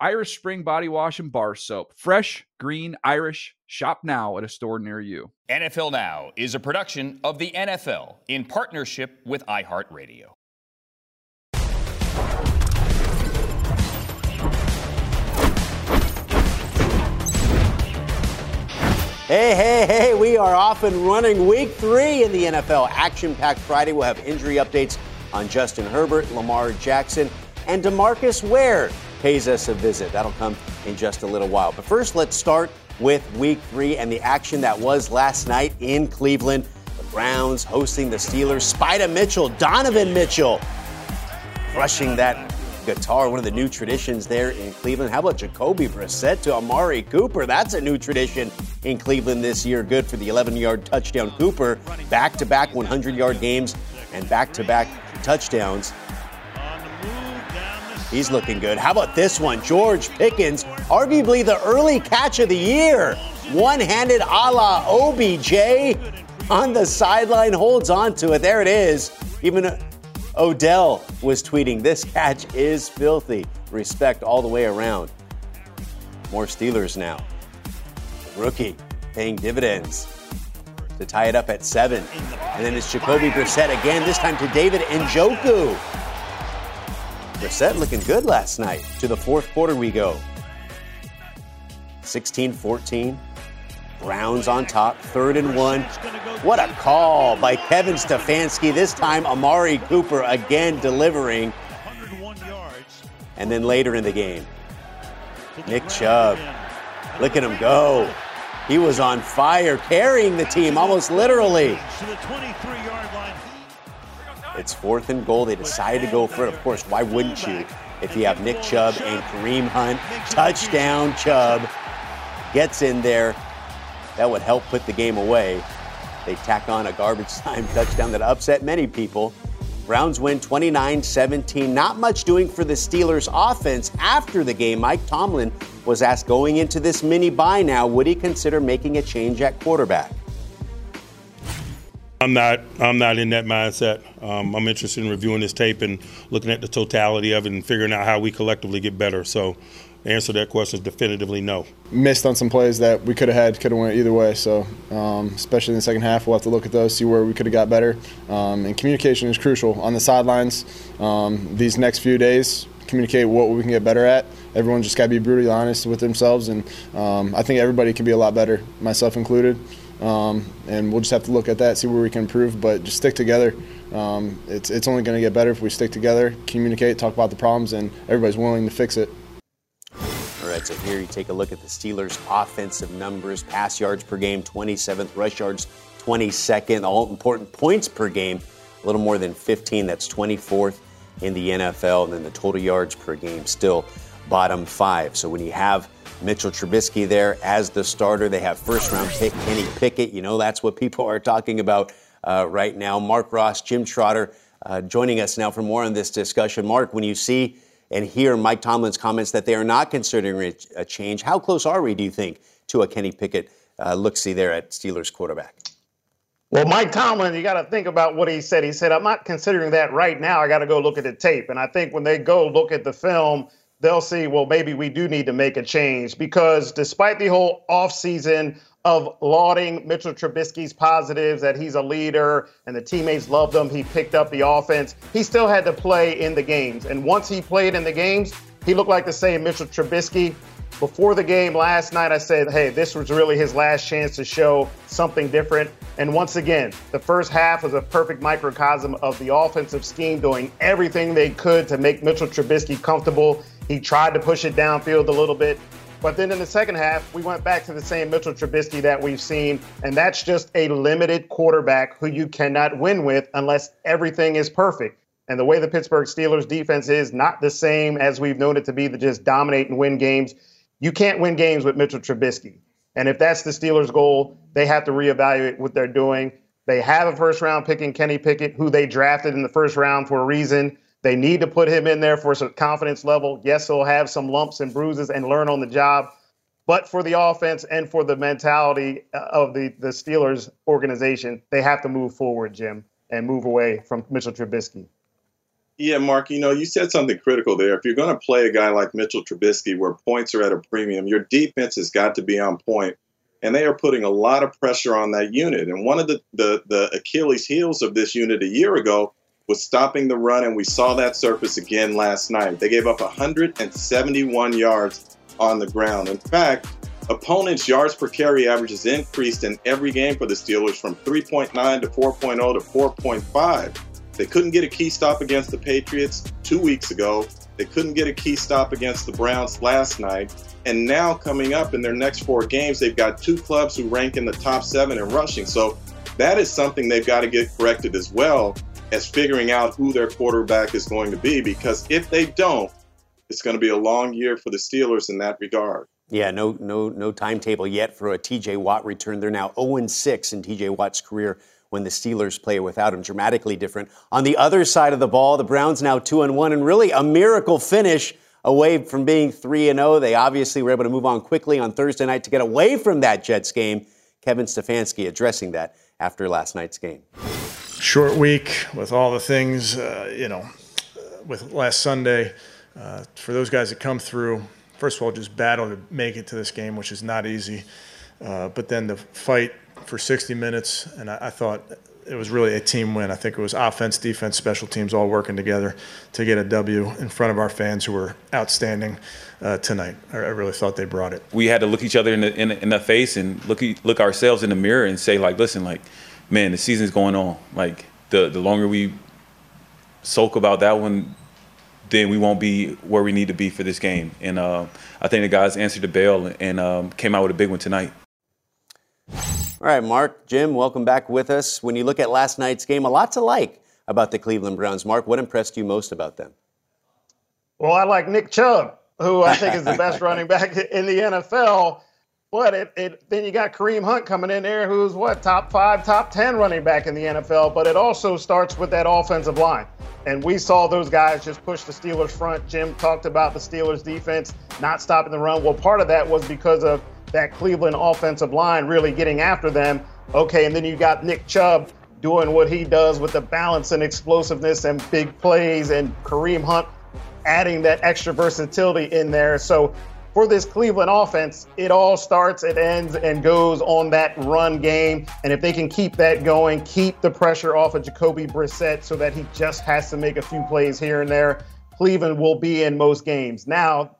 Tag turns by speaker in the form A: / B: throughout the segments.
A: Irish Spring Body Wash and Bar Soap. Fresh, green, Irish. Shop now at a store near you.
B: NFL Now is a production of the NFL in partnership with iHeartRadio.
C: Hey, hey, hey, we are off and running week three in the NFL. Action packed Friday. We'll have injury updates on Justin Herbert, Lamar Jackson, and DeMarcus Ware pays us a visit. That'll come in just a little while. But first, let's start with week three and the action that was last night in Cleveland. The Browns hosting the Steelers. Spida Mitchell, Donovan Mitchell, crushing that guitar, one of the new traditions there in Cleveland. How about Jacoby Brissett to Amari Cooper? That's a new tradition in Cleveland this year. Good for the 11 yard touchdown. Cooper, back to back 100 yard games and back to back touchdowns. He's looking good. How about this one? George Pickens, arguably the early catch of the year. One handed a la OBJ on the sideline, holds on to it. There it is. Even Odell was tweeting, This catch is filthy. Respect all the way around. More Steelers now. rookie paying dividends to tie it up at seven. And then it's Jacoby Brissett again, this time to David Njoku. Brissett looking good last night. To the fourth quarter we go. 16 14. Browns on top, third and one. What a call by Kevin Stefanski. This time, Amari Cooper again delivering. And then later in the game, Nick Chubb. Look at him go. He was on fire, carrying the team almost literally. It's fourth and goal. They decided to go for it. Of course, why wouldn't you if you have Nick Chubb and Kareem Hunt? Touchdown, Chubb gets in there. That would help put the game away. They tack on a garbage time touchdown that upset many people. Browns win 29 17. Not much doing for the Steelers offense after the game. Mike Tomlin was asked going into this mini bye now, would he consider making a change at quarterback?
D: I'm not. I'm not in that mindset. Um, I'm interested in reviewing this tape and looking at the totality of it and figuring out how we collectively get better. So, answer that question is definitively no.
E: Missed on some plays that we could have had, could have went either way. So, um, especially in the second half, we'll have to look at those, see where we could have got better. Um, and communication is crucial on the sidelines. Um, these next few days, communicate what we can get better at. Everyone just got to be brutally honest with themselves, and um, I think everybody can be a lot better, myself included. Um, and we'll just have to look at that, see where we can improve. But just stick together. Um, it's it's only going to get better if we stick together, communicate, talk about the problems, and everybody's willing to fix it.
C: All right, so here you take a look at the Steelers' offensive numbers: pass yards per game, 27th; rush yards, 22nd; all important points per game, a little more than 15. That's 24th in the NFL, and then the total yards per game still bottom five. So when you have Mitchell Trubisky there as the starter. They have first round pick Kenny Pickett. You know, that's what people are talking about uh, right now. Mark Ross, Jim Trotter uh, joining us now for more on this discussion. Mark, when you see and hear Mike Tomlin's comments that they are not considering a change, how close are we, do you think, to a Kenny Pickett uh, look see there at Steelers quarterback?
F: Well, Mike Tomlin, you got to think about what he said. He said, I'm not considering that right now. I got to go look at the tape. And I think when they go look at the film, they'll see, well, maybe we do need to make a change because despite the whole offseason of lauding Mitchell Trubisky's positives that he's a leader and the teammates loved him, he picked up the offense, he still had to play in the games. And once he played in the games, he looked like the same Mitchell Trubisky. Before the game last night, I said, hey, this was really his last chance to show something different. And once again, the first half was a perfect microcosm of the offensive scheme doing everything they could to make Mitchell Trubisky comfortable. He tried to push it downfield a little bit. But then in the second half, we went back to the same Mitchell Trubisky that we've seen. And that's just a limited quarterback who you cannot win with unless everything is perfect. And the way the Pittsburgh Steelers defense is not the same as we've known it to be to just dominate and win games. You can't win games with Mitchell Trubisky. And if that's the Steelers' goal, they have to reevaluate what they're doing. They have a first round pick in Kenny Pickett, who they drafted in the first round for a reason. They need to put him in there for some confidence level. Yes, he'll have some lumps and bruises and learn on the job. But for the offense and for the mentality uh, of the, the Steelers organization, they have to move forward, Jim, and move away from Mitchell Trubisky.
G: Yeah, Mark, you know, you said something critical there. If you're going to play a guy like Mitchell Trubisky where points are at a premium, your defense has got to be on point. And they are putting a lot of pressure on that unit. And one of the, the, the Achilles heels of this unit a year ago was stopping the run, and we saw that surface again last night. They gave up 171 yards on the ground. In fact, opponents' yards per carry averages increased in every game for the Steelers from 3.9 to 4.0 to 4.5. They couldn't get a key stop against the Patriots two weeks ago. They couldn't get a key stop against the Browns last night. And now, coming up in their next four games, they've got two clubs who rank in the top seven in rushing. So that is something they've got to get corrected as well as figuring out who their quarterback is going to be. Because if they don't, it's going to be a long year for the Steelers in that regard.
C: Yeah, no, no, no timetable yet for a TJ Watt return. They're now 0 6 in TJ Watt's career when the Steelers play without him. Dramatically different. On the other side of the ball, the Browns now 2 and 1, and really a miracle finish away from being 3 and 0. They obviously were able to move on quickly on Thursday night to get away from that Jets game. Kevin Stefanski addressing that after last night's game
H: short week with all the things, uh, you know, with last Sunday. Uh, for those guys that come through, first of all, just battle to make it to this game, which is not easy. Uh, but then the fight for 60 minutes, and I, I, thought it was really a team win. I think it was offense, defense, special teams all working together to get a W in front of our fans who were outstanding uh, tonight. I, I, really thought they brought it.
I: We had to look each other in the, in, in the face and look look ourselves in the mirror and say like, listen, like – man, the season's going on. Like the the longer we soak about that one, then we won't be where we need to be for this game. And uh, I think the guys answered the bell and um, came out with a big one tonight.
C: All right, Mark, Jim, welcome back with us. When you look at last night's game, a lot to like about the Cleveland Browns. Mark, what impressed you most about them?
F: Well, I like Nick Chubb, who I think is the best running back in the NFL. But it, it then you got Kareem Hunt coming in there, who's what top five, top ten running back in the NFL. But it also starts with that offensive line, and we saw those guys just push the Steelers front. Jim talked about the Steelers defense not stopping the run. Well, part of that was because of that Cleveland offensive line really getting after them. Okay, and then you got Nick Chubb doing what he does with the balance and explosiveness and big plays, and Kareem Hunt adding that extra versatility in there. So for this Cleveland offense, it all starts, it ends, and goes on that run game. And if they can keep that going, keep the pressure off of Jacoby Brissett so that he just has to make a few plays here and there, Cleveland will be in most games. Now,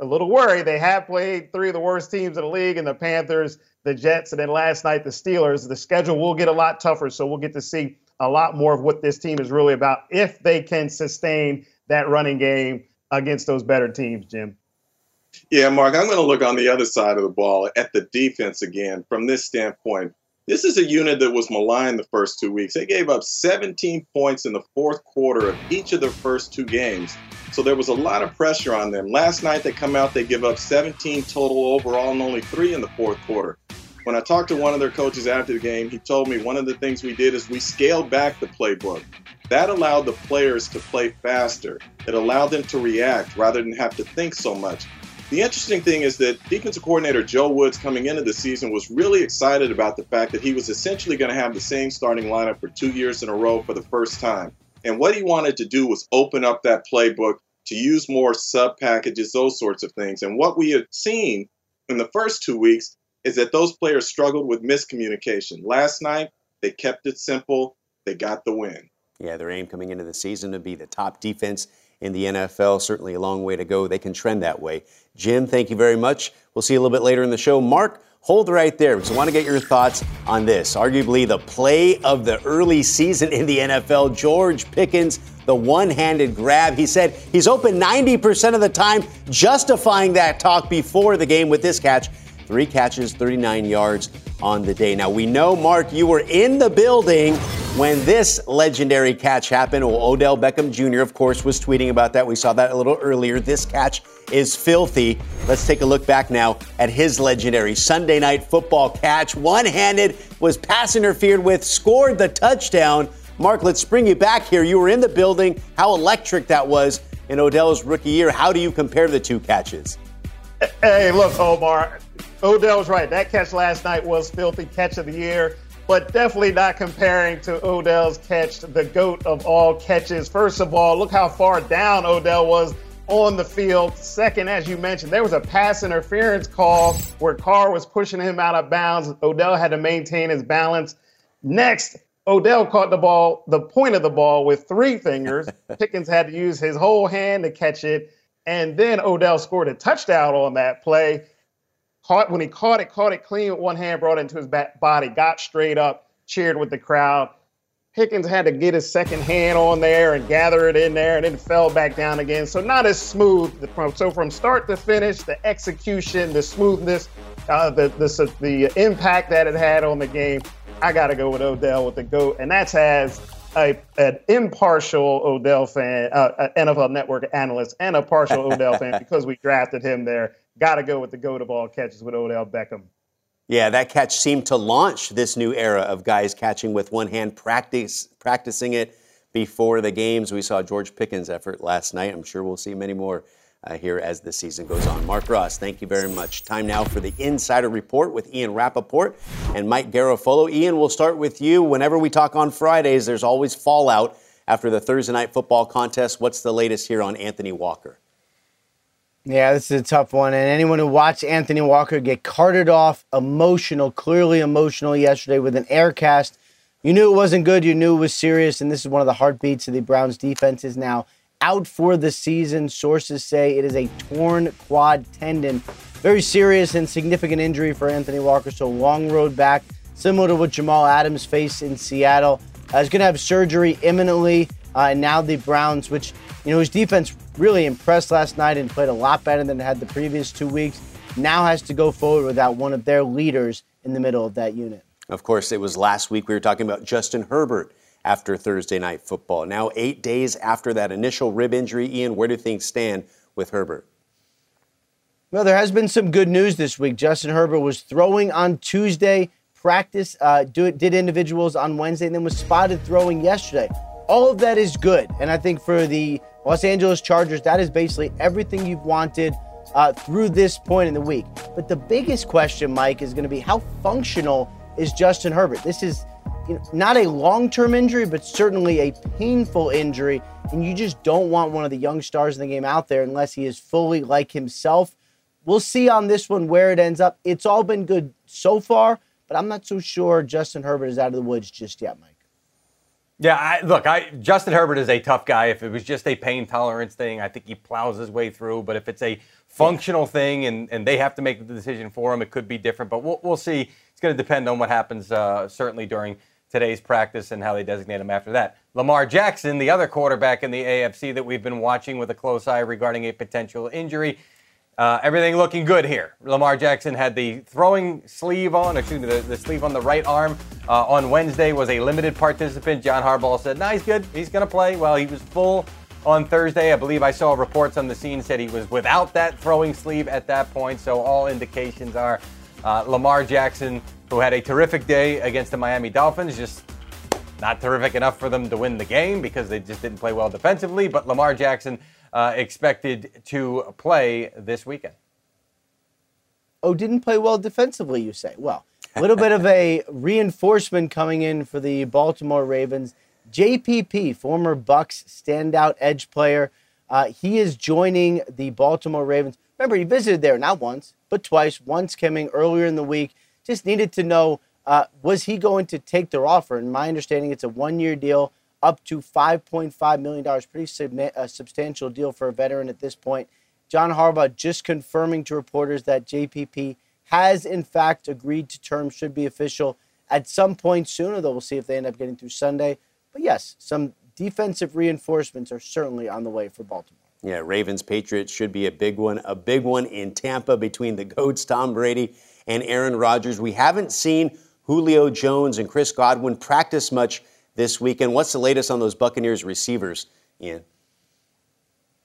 F: a little worried. They have played three of the worst teams in the league and the Panthers, the Jets, and then last night the Steelers. The schedule will get a lot tougher, so we'll get to see a lot more of what this team is really about if they can sustain that running game against those better teams, Jim.
G: Yeah, Mark, I'm going to look on the other side of the ball at the defense again from this standpoint. This is a unit that was maligned the first two weeks. They gave up 17 points in the fourth quarter of each of their first two games. So there was a lot of pressure on them. Last night they come out, they give up 17 total overall and only three in the fourth quarter. When I talked to one of their coaches after the game, he told me one of the things we did is we scaled back the playbook. That allowed the players to play faster. It allowed them to react rather than have to think so much. The interesting thing is that defensive coordinator Joe Woods coming into the season was really excited about the fact that he was essentially going to have the same starting lineup for two years in a row for the first time. And what he wanted to do was open up that playbook to use more sub packages, those sorts of things. And what we have seen in the first two weeks is that those players struggled with miscommunication. Last night, they kept it simple, they got the win.
C: Yeah, their aim coming into the season to be the top defense in the NFL. Certainly a long way to go. They can trend that way. Jim, thank you very much. We'll see you a little bit later in the show. Mark, hold right there because I want to get your thoughts on this. Arguably the play of the early season in the NFL. George Pickens, the one handed grab. He said he's open 90% of the time, justifying that talk before the game with this catch. Three catches, 39 yards on the day. Now, we know, Mark, you were in the building when this legendary catch happened. Well, Odell Beckham Jr., of course, was tweeting about that. We saw that a little earlier. This catch is filthy. Let's take a look back now at his legendary Sunday night football catch. One handed, was pass interfered with, scored the touchdown. Mark, let's bring you back here. You were in the building. How electric that was in Odell's rookie year. How do you compare the two catches?
F: Hey, look, Omar. Odell's right. That catch last night was filthy catch of the year, but definitely not comparing to Odell's catch, the GOAT of all catches. First of all, look how far down Odell was on the field. Second, as you mentioned, there was a pass interference call where Carr was pushing him out of bounds. Odell had to maintain his balance. Next, Odell caught the ball, the point of the ball, with three fingers. Pickens had to use his whole hand to catch it. And then Odell scored a touchdown on that play. Caught when he caught it, caught it clean with one hand, brought it into his back body, got straight up, cheered with the crowd. Pickens had to get his second hand on there and gather it in there, and then fell back down again. So not as smooth. So from start to finish, the execution, the smoothness, uh, the, the the impact that it had on the game, I got to go with Odell with the goat, and that's as a, an impartial Odell fan, uh, NFL Network analyst, and a partial Odell fan because we drafted him there. Got to go with the goat of all catches with Odell Beckham.
C: Yeah, that catch seemed to launch this new era of guys catching with one hand, practice practicing it before the games. We saw George Pickens' effort last night. I'm sure we'll see many more uh, here as the season goes on. Mark Ross, thank you very much. Time now for the Insider Report with Ian Rapoport and Mike Garafolo. Ian, we'll start with you. Whenever we talk on Fridays, there's always fallout after the Thursday night football contest. What's the latest here on Anthony Walker?
J: Yeah, this is a tough one. And anyone who watched Anthony Walker get carted off, emotional, clearly emotional yesterday with an air cast, you knew it wasn't good. You knew it was serious. And this is one of the heartbeats of the Browns defense is now out for the season. Sources say it is a torn quad tendon. Very serious and significant injury for Anthony Walker. So, long road back, similar to what Jamal Adams faced in Seattle. Uh, he's going to have surgery imminently. Uh, and now the Browns, which, you know, his defense really impressed last night and played a lot better than it had the previous two weeks, now has to go forward without one of their leaders in the middle of that unit.
C: Of course, it was last week we were talking about Justin Herbert after Thursday night football. Now, eight days after that initial rib injury, Ian, where do things stand with Herbert?
J: Well, there has been some good news this week. Justin Herbert was throwing on Tuesday, practice, uh, do, did individuals on Wednesday, and then was spotted throwing yesterday. All of that is good. And I think for the Los Angeles Chargers, that is basically everything you've wanted uh, through this point in the week. But the biggest question, Mike, is going to be how functional is Justin Herbert? This is you know, not a long term injury, but certainly a painful injury. And you just don't want one of the young stars in the game out there unless he is fully like himself. We'll see on this one where it ends up. It's all been good so far, but I'm not so sure Justin Herbert is out of the woods just yet, Mike.
K: Yeah, I, look, I, Justin Herbert is a tough guy. If it was just a pain tolerance thing, I think he plows his way through. But if it's a functional thing and, and they have to make the decision for him, it could be different. But we'll, we'll see. It's going to depend on what happens, uh, certainly during today's practice and how they designate him after that. Lamar Jackson, the other quarterback in the AFC that we've been watching with a close eye regarding a potential injury. Uh, everything looking good here. Lamar Jackson had the throwing sleeve on, excuse me, the, the sleeve on the right arm uh, on Wednesday, was a limited participant. John Harbaugh said, nah, he's good. He's going to play. Well, he was full on Thursday. I believe I saw reports on the scene said he was without that throwing sleeve at that point. So all indications are uh, Lamar Jackson who had a terrific day against the Miami Dolphins. Just not terrific enough for them to win the game because they just didn't play well defensively. But Lamar Jackson uh, expected to play this weekend.
J: Oh, didn't play well defensively, you say? Well, a little bit of a reinforcement coming in for the Baltimore Ravens. JPP, former Bucs standout edge player, uh, he is joining the Baltimore Ravens. Remember, he visited there not once, but twice. Once coming earlier in the week just needed to know uh, was he going to take their offer? And my understanding, it's a one year deal up to $5.5 million. Pretty sub- a uh, substantial deal for a veteran at this point. John Harbaugh just confirming to reporters that JPP has, in fact, agreed to terms, should be official at some point sooner, though we'll see if they end up getting through Sunday. But yes, some defensive reinforcements are certainly on the way for Baltimore.
C: Yeah, Ravens Patriots should be a big one. A big one in Tampa between the GOATs, Tom Brady and Aaron Rodgers. We haven't seen Julio Jones and Chris Godwin practice much this weekend. What's the latest on those Buccaneers receivers, Ian?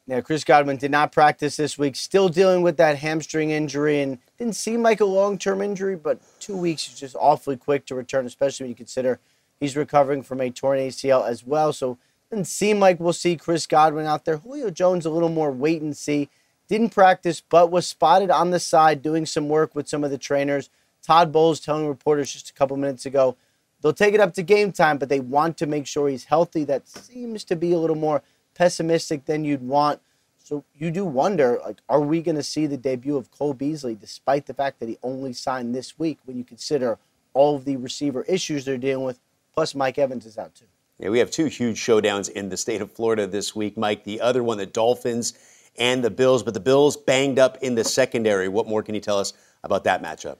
J: Yeah, Chris Godwin did not practice this week, still dealing with that hamstring injury, and didn't seem like a long term injury, but two weeks is just awfully quick to return, especially when you consider he's recovering from a torn ACL as well. So doesn't seem like we'll see Chris Godwin out there. Julio Jones a little more wait and see. Didn't practice, but was spotted on the side doing some work with some of the trainers. Todd Bowles telling reporters just a couple minutes ago, they'll take it up to game time, but they want to make sure he's healthy. That seems to be a little more pessimistic than you'd want. So you do wonder, like, are we going to see the debut of Cole Beasley, despite the fact that he only signed this week? When you consider all of the receiver issues they're dealing with, plus Mike Evans is out too.
C: Yeah, we have two huge showdowns in the state of Florida this week, Mike. The other one, the Dolphins and the Bills, but the Bills banged up in the secondary. What more can you tell us about that matchup?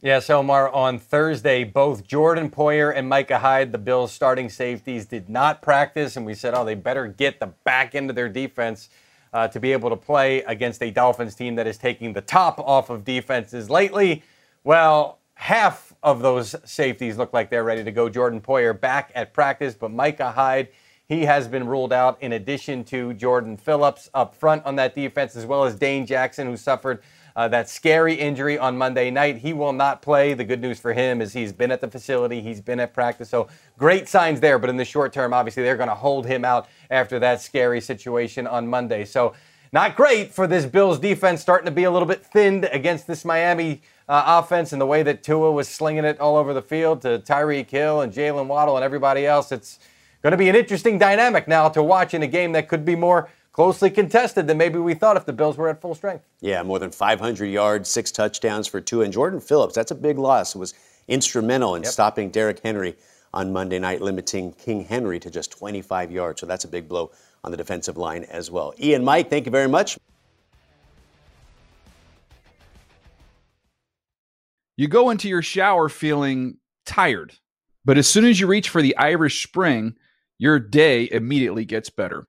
K: Yes, Omar, on Thursday, both Jordan Poyer and Micah Hyde, the Bills' starting safeties, did not practice, and we said, oh, they better get the back end of their defense uh, to be able to play against a Dolphins team that is taking the top off of defenses lately. Well, half of those safeties look like they're ready to go. Jordan Poyer back at practice, but Micah Hyde, he has been ruled out in addition to Jordan Phillips up front on that defense, as well as Dane Jackson, who suffered – uh, that scary injury on Monday night. He will not play. The good news for him is he's been at the facility, he's been at practice. So great signs there. But in the short term, obviously, they're going to hold him out after that scary situation on Monday. So not great for this Bills defense, starting to be a little bit thinned against this Miami uh, offense and the way that Tua was slinging it all over the field to Tyreek Hill and Jaylen Waddle and everybody else. It's going to be an interesting dynamic now to watch in a game that could be more closely contested than maybe we thought if the Bills were at full strength.
C: Yeah, more than 500 yards, six touchdowns for Tua. And Jordan Phillips, that's a big loss. It was instrumental in yep. stopping Derrick Henry on Monday night, limiting King Henry to just 25 yards. So that's a big blow on the defensive line as well. Ian, Mike, thank you very much.
A: You go into your shower feeling tired, but as soon as you reach for the Irish Spring, your day immediately gets better.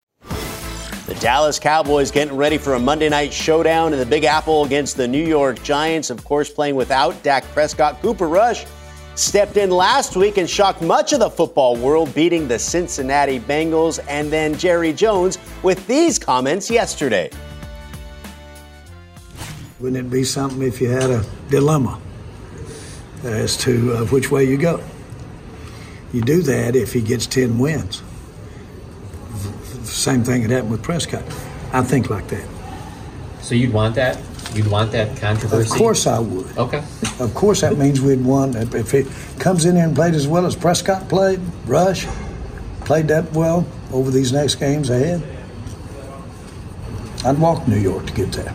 C: The Dallas Cowboys getting ready for a Monday night showdown in the Big Apple against the New York Giants. Of course, playing without Dak Prescott. Cooper Rush stepped in last week and shocked much of the football world, beating the Cincinnati Bengals. And then Jerry Jones with these comments yesterday.
L: Wouldn't it be something if you had a dilemma as to uh, which way you go? You do that if he gets 10 wins same thing had happened with Prescott. I think like that.
M: So you'd want that? You'd want that controversy?
L: Of course I would.
M: Okay.
L: Of course that means we'd won. If he comes in there and played as well as Prescott played, Rush played that well over these next games ahead, I'd walk New York to get that.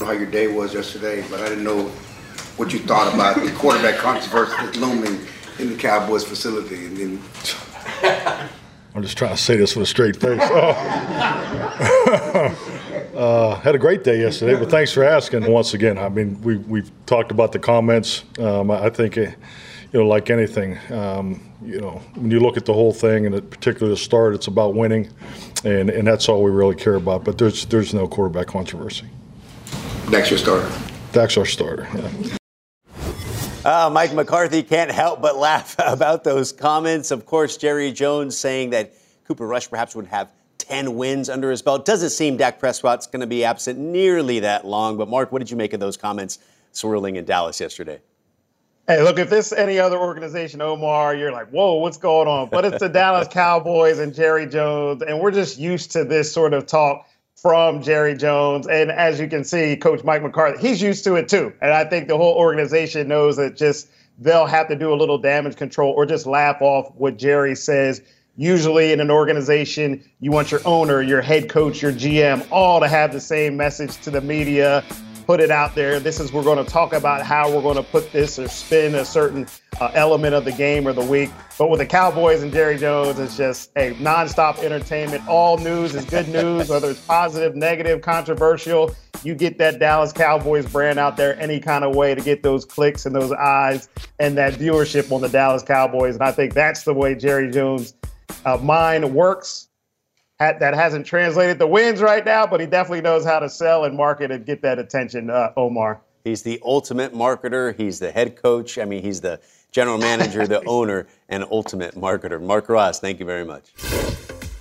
N: how your day was yesterday, but I didn't know what you thought about the quarterback controversy that's looming in the Cowboys facility. And then
O: I'm just trying to say this with a straight face. Oh. uh, had a great day yesterday, but thanks for asking once again. I mean, we, we've talked about the comments. Um, I think, uh, you know, like anything, um, you know, when you look at the whole thing, and particularly the start, it's about winning, and, and that's all we really care about. But there's there's no quarterback controversy.
N: Dak's your starter.
O: Dak's our starter. Yeah.
C: Uh, Mike McCarthy can't help but laugh about those comments. Of course, Jerry Jones saying that Cooper Rush perhaps would have 10 wins under his belt. Doesn't seem Dak Prescott's going to be absent nearly that long. But, Mark, what did you make of those comments swirling in Dallas yesterday?
F: Hey, look, if this any other organization, Omar, you're like, whoa, what's going on? But it's the Dallas Cowboys and Jerry Jones, and we're just used to this sort of talk from Jerry Jones. And as you can see, Coach Mike McCarthy, he's used to it too. And I think the whole organization knows that just they'll have to do a little damage control or just laugh off what Jerry says. Usually in an organization, you want your owner, your head coach, your GM, all to have the same message to the media. Put it out there. This is we're going to talk about how we're going to put this or spin a certain uh, element of the game or the week. But with the Cowboys and Jerry Jones, it's just a nonstop entertainment. All news is good news, whether it's positive, negative, controversial. You get that Dallas Cowboys brand out there any kind of way to get those clicks and those eyes and that viewership on the Dallas Cowboys. And I think that's the way Jerry Jones' uh, mind works that hasn't translated the wins right now, but he definitely knows how to sell and market and get that attention, uh, Omar.
C: He's the ultimate marketer. He's the head coach. I mean, he's the general manager, the owner, and ultimate marketer. Mark Ross, thank you very much.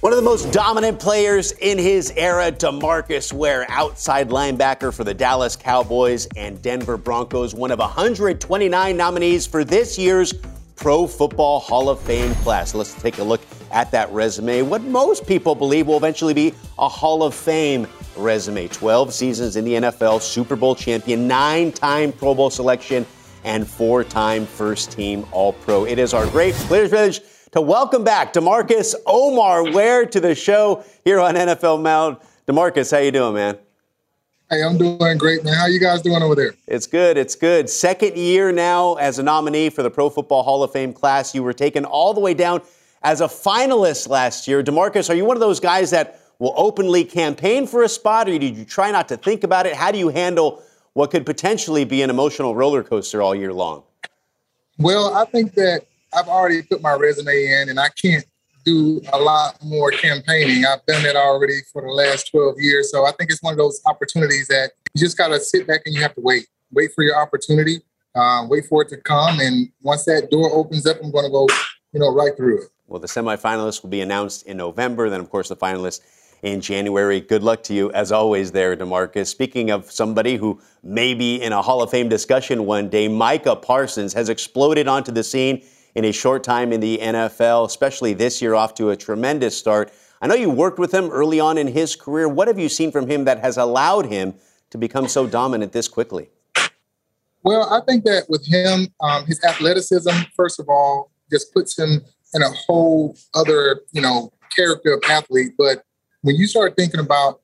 C: One of the most dominant players in his era, DeMarcus Ware, outside linebacker for the Dallas Cowboys and Denver Broncos, one of 129 nominees for this year's Pro Football Hall of Fame class. Let's take a look at that resume. What most people believe will eventually be a Hall of Fame resume 12 seasons in the NFL, Super Bowl champion, nine time Pro Bowl selection, and four time first team All Pro. It is our great privilege to welcome back DeMarcus Omar Ware to the show here on NFL Mound. DeMarcus, how you doing, man?
P: Hey, I'm doing great, man. How you guys doing over there?
C: It's good. It's good. Second year now as a nominee for the Pro Football Hall of Fame class. You were taken all the way down as a finalist last year. DeMarcus, are you one of those guys that will openly campaign for a spot, or did you try not to think about it? How do you handle what could potentially be an emotional roller coaster all year long?
P: Well, I think that I've already put my resume in, and I can't do a lot more campaigning. I've done that already for the last 12 years. So I think it's one of those opportunities that you just got to sit back and you have to wait. Wait for your opportunity, uh, wait for it to come. And once that door opens up, I'm going to go, you know, right through it.
C: Well, the semifinalists will be announced in November. Then, of course, the finalists in January. Good luck to you, as always, there, DeMarcus. Speaking of somebody who may be in a Hall of Fame discussion one day, Micah Parsons has exploded onto the scene in a short time in the NFL, especially this year, off to a tremendous start. I know you worked with him early on in his career. What have you seen from him that has allowed him to become so dominant this quickly?
P: Well, I think that with him, um, his athleticism, first of all, just puts him and a whole other, you know, character of athlete. But when you start thinking about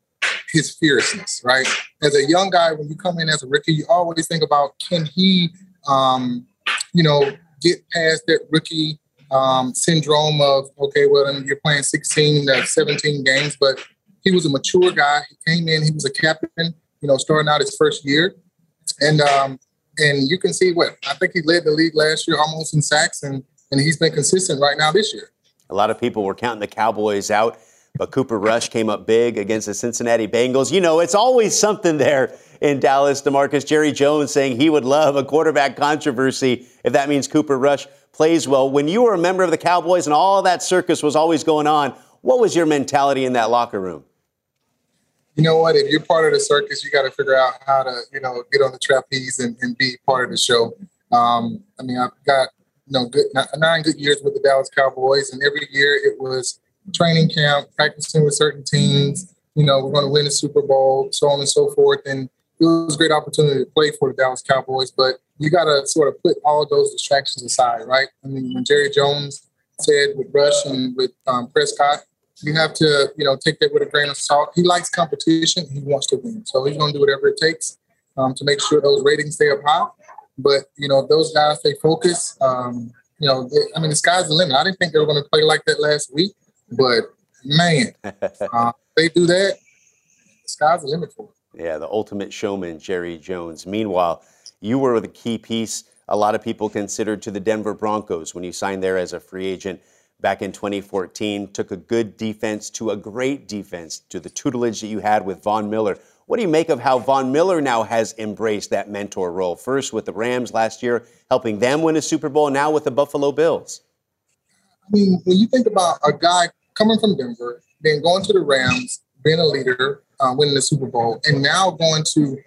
P: his fierceness, right? As a young guy, when you come in as a rookie, you always think about can he, um, you know, get past that rookie um, syndrome of okay, well, then you're playing 16 to 17 games, but he was a mature guy. He came in, he was a captain, you know, starting out his first year, and um, and you can see what I think he led the league last year almost in sacks and and he's been consistent right now this year.
C: A lot of people were counting the Cowboys out, but Cooper Rush came up big against the Cincinnati Bengals. You know, it's always something there in Dallas. DeMarcus Jerry Jones saying he would love a quarterback controversy if that means Cooper Rush plays well. When you were a member of the Cowboys and all that circus was always going on, what was your mentality in that locker room?
P: You know what? If you're part of the circus, you got to figure out how to, you know, get on the trapeze and, and be part of the show. Um, I mean, I've got you know, good nine good years with the Dallas Cowboys, and every year it was training camp, practicing with certain teams. You know, we're going to win the Super Bowl, so on and so forth. And it was a great opportunity to play for the Dallas Cowboys, but you got to sort of put all those distractions aside, right? I mean, when Jerry Jones said with Rush and with um, Prescott, you have to, you know, take that with a grain of salt. He likes competition. He wants to win, so he's going to do whatever it takes um, to make sure those ratings stay up high. But you know, those guys stay focused. Um, you know, they, I mean, the sky's the limit. I didn't think they were going to play like that last week, but man, uh, they do that. The sky's the limit for them.
C: Yeah, the ultimate showman, Jerry Jones. Meanwhile, you were the key piece. A lot of people considered to the Denver Broncos when you signed there as a free agent back in 2014. Took a good defense to a great defense to the tutelage that you had with Von Miller. What do you make of how Von Miller now has embraced that mentor role? First with the Rams last year, helping them win a Super Bowl, now with the Buffalo Bills.
P: I mean, when you think about a guy coming from Denver, then going to the Rams, being a leader, uh, winning the Super Bowl, and now going to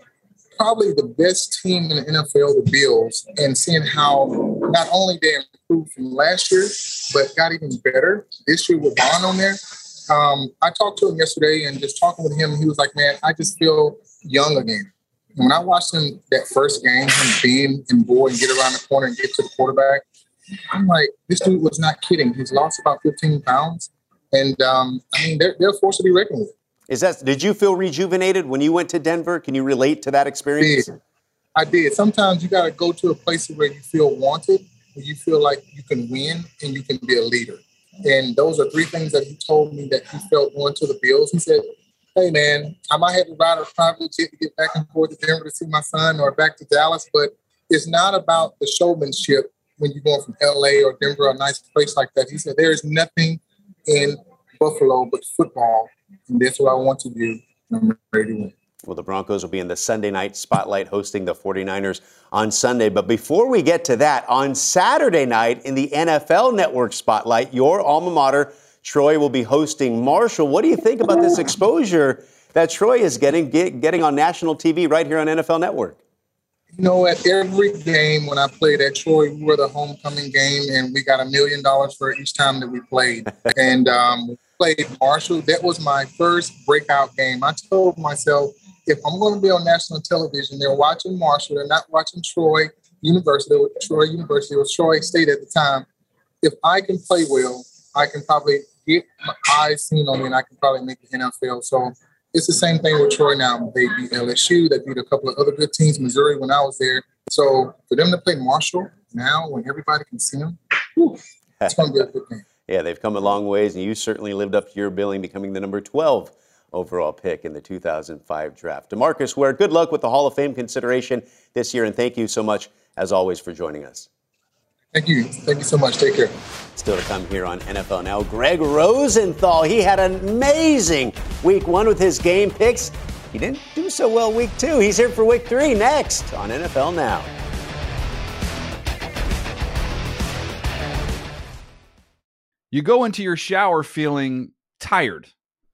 P: probably the best team in the NFL, the Bills, and seeing how not only they improved from last year, but got even better this year with Von on there um, I talked to him yesterday and just talking with him, he was like, man, I just feel young again. And when I watched him that first game, him being and boy and get around the corner and get to the quarterback, I'm like, this dude was not kidding. He's lost about 15 pounds. And um, I mean, they're, they're forced to be reckoned with.
C: Is that did you feel rejuvenated when you went to Denver? Can you relate to that experience?
P: did. I did. Sometimes you got to go to a place where you feel wanted, where you feel like you can win and you can be a leader. And those are three things that he told me that he felt going to the Bills. He said, Hey man, I might have to ride a private jet to get back and forth to Denver to see my son or back to Dallas, but it's not about the showmanship when you're going from LA or Denver, a nice place like that. He said, There is nothing in Buffalo but football, and that's what I want to do. I'm ready to win.
C: Well, the Broncos will be in the Sunday night spotlight hosting the 49ers on Sunday. But before we get to that, on Saturday night in the NFL Network spotlight, your alma mater, Troy, will be hosting Marshall. What do you think about this exposure that Troy is getting, get, getting on national TV right here on NFL Network?
P: You know, at every game when I played at Troy, we were the homecoming game, and we got a million dollars for each time that we played. and um, played Marshall. That was my first breakout game. I told myself, if I'm going to be on national television, they're watching Marshall. They're not watching Troy University. or Troy University or Troy State at the time. If I can play well, I can probably get my eyes seen on me, and I can probably make the NFL. So it's the same thing with Troy now. They beat LSU. They beat a couple of other good teams, Missouri when I was there. So for them to play Marshall now, when everybody can see them, whew, it's going to be a good game.
C: Yeah, they've come a long ways, and you certainly lived up to your billing, becoming the number 12 overall pick in the 2005 draft. DeMarcus Ware, good luck with the Hall of Fame consideration this year, and thank you so much, as always, for joining us.
P: Thank you. Thank you so much. Take care.
C: Still to come here on NFL Now, Gregg Rosenthal. He had an amazing week one with his game picks. He didn't do so well week two. He's here for week three next on NFL Now.
A: You go into your shower feeling tired,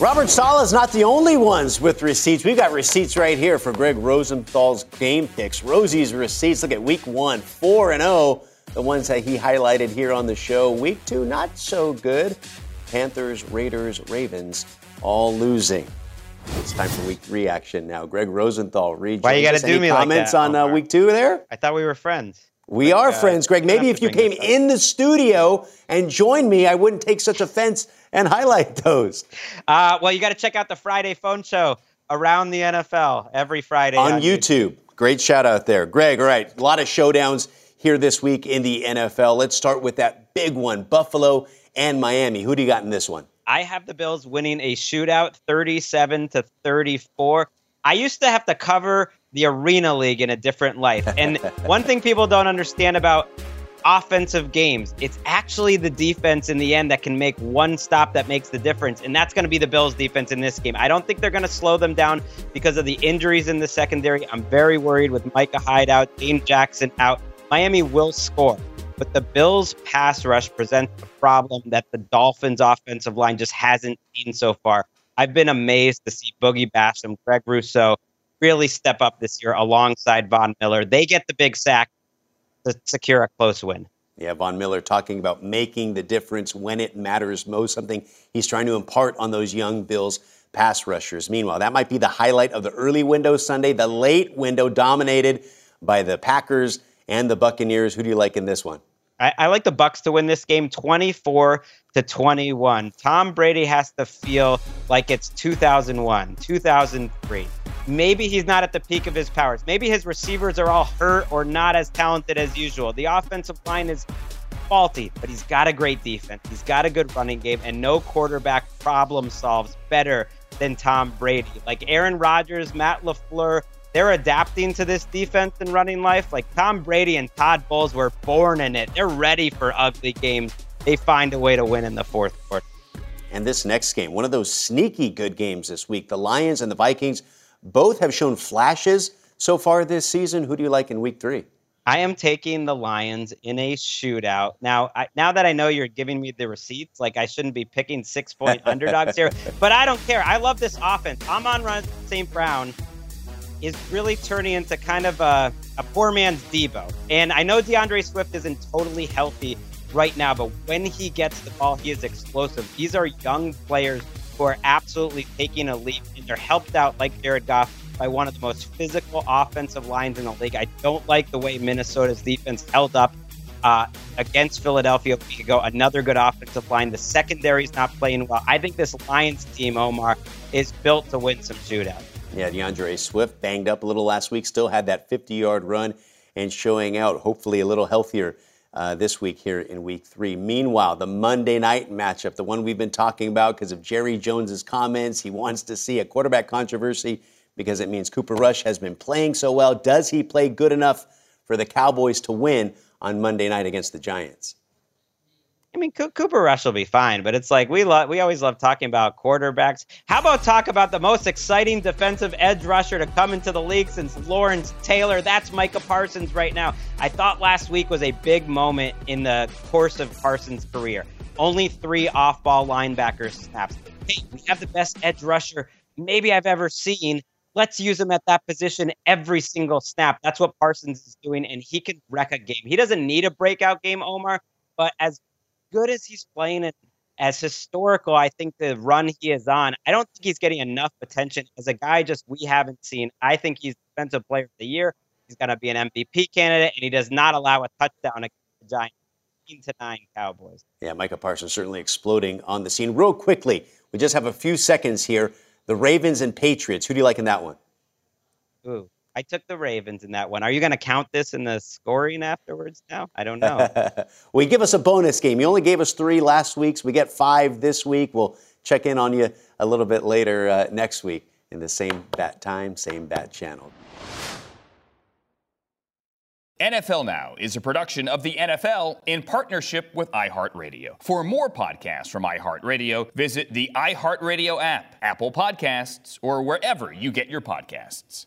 C: Robert Saleh is not the only ones with receipts. We've got receipts right here for Gregg Rosenthal's game picks. Rosie's receipts. Look at week one, 4 and 0. The ones that he highlighted here on the show. Week two, not so good. Panthers, Raiders, Ravens, all losing. It's time for week three action now. Gregg Rosenthal, read.
Q: Why you got to do me like
C: comments
Q: that?
C: on uh, week two there?
Q: I thought we were friends.
C: We are friends, Gregg. Maybe if you came in the studio and joined me, I wouldn't take such offense and highlight those.
Q: Uh, well, you got to check out the Friday phone show around the NFL every Friday
C: on, YouTube. Great shout out there. Gregg, all right, a lot of showdowns here this week in the NFL. Let's start with that big one Buffalo and Miami. Who do you got in this one?
Q: I have the Bills winning a shootout 37 to 34. I used to have to cover the Arena League in a different life. And one thing people don't understand about offensive games, it's actually the defense in the end that can make one stop that makes the difference. And that's going to be the Bills' defense in this game. I don't think they're going to slow them down because of the injuries in the secondary. I'm very worried with Micah Hyde out, Dane Jackson out. Miami will score. But the Bills' pass rush presents a problem that the Dolphins' offensive line just hasn't seen so far. I've been amazed to see Boogie Basham, Greg Rousseau really step up this year alongside Von Miller. They get the big sack to secure a close win.
C: Yeah, Von Miller talking about making the difference when it matters most, something he's trying to impart on those young Bills pass rushers. Meanwhile, that might be the highlight of the early window Sunday. The late window dominated by the Packers and the Buccaneers. Who do you like in this one?
Q: I, I like the Bucs to win this game 24 to 21. Tom Brady has to feel like it's 2001, 2003. Maybe he's not at the peak of his powers. Maybe his receivers are all hurt or not as talented as usual. The offensive line is faulty, but he's got a great defense. He's got a good running game, and no quarterback problem solves better than Tom Brady. Like Aaron Rodgers, Matt LaFleur, they're adapting to this defense and running life. Like Tom Brady and Todd Bowles were born in it. They're ready for ugly games. They find a way to win in the fourth quarter.
C: And this next game, one of those sneaky good games this week. The Lions and the Vikings both have shown flashes so far this season. Who do you like in week three?
Q: I am taking the Lions in a shootout. Now, I, now that I know you're giving me the receipts, like I shouldn't be picking six point underdogs here, but I don't care. I love this offense. Amon-Ra St. Brown is really turning into kind of a, a poor man's Deebo. And I know D'Andre Swift isn't totally healthy right now, but when he gets the ball, he is explosive. These are young players who are absolutely taking a leap, they're helped out, like Jared Goff, by one of the most physical offensive lines in the league. I don't like the way Minnesota's defense held up uh, against Philadelphia a week ago. Another good offensive line. The secondary is not playing well. I think this Lions team, Omar, is built to win some shootouts.
C: Yeah, D'Andre Swift banged up a little last week, still had that 50 yard run and showing out, hopefully a little healthier uh, this week here in week three. Meanwhile, the Monday night matchup, the one we've been talking about because of Jerry Jones's comments, he wants to see a quarterback controversy because it means Cooper Rush has been playing so well. Does he play good enough for the Cowboys to win on Monday night against the Giants?
Q: I mean, Cooper Rush will be fine, but it's like we love we always love talking about quarterbacks. How about talk about the most exciting defensive edge rusher to come into the league since Lawrence Taylor? That's Micah Parsons right now. I thought last week was a big moment in the course of Parsons' career. Only three off-ball linebacker snaps. Hey, we have the best edge rusher maybe I've ever seen. Let's use him at that position every single snap. That's what Parsons is doing, and he can wreck a game. He doesn't need a breakout game, Omar, but as good as he's playing and as historical, I think the run he is on, I don't think he's getting enough attention as a guy just we haven't seen. I think he's defensive player of the year. He's going to be an MVP candidate, and he does not allow a touchdown against the Giants. To nine Cowboys.
C: Yeah, Micah Parsons certainly exploding on the scene. Real quickly, we just have a few seconds here. The Ravens and Patriots. Who do you like in that one?
Q: Ooh, I took the Ravens in that one. Are you going to count this in the scoring afterwards now? I don't know.
C: well, you give us a bonus game. You only gave us three last week, so we get five this week. We'll check in on you a little bit later uh, next week in the same bat time, same bat channel.
B: NFL Now is a production of the NFL in partnership with iHeartRadio. For more podcasts from iHeartRadio, visit the iHeartRadio app, Apple Podcasts, or wherever you get your podcasts.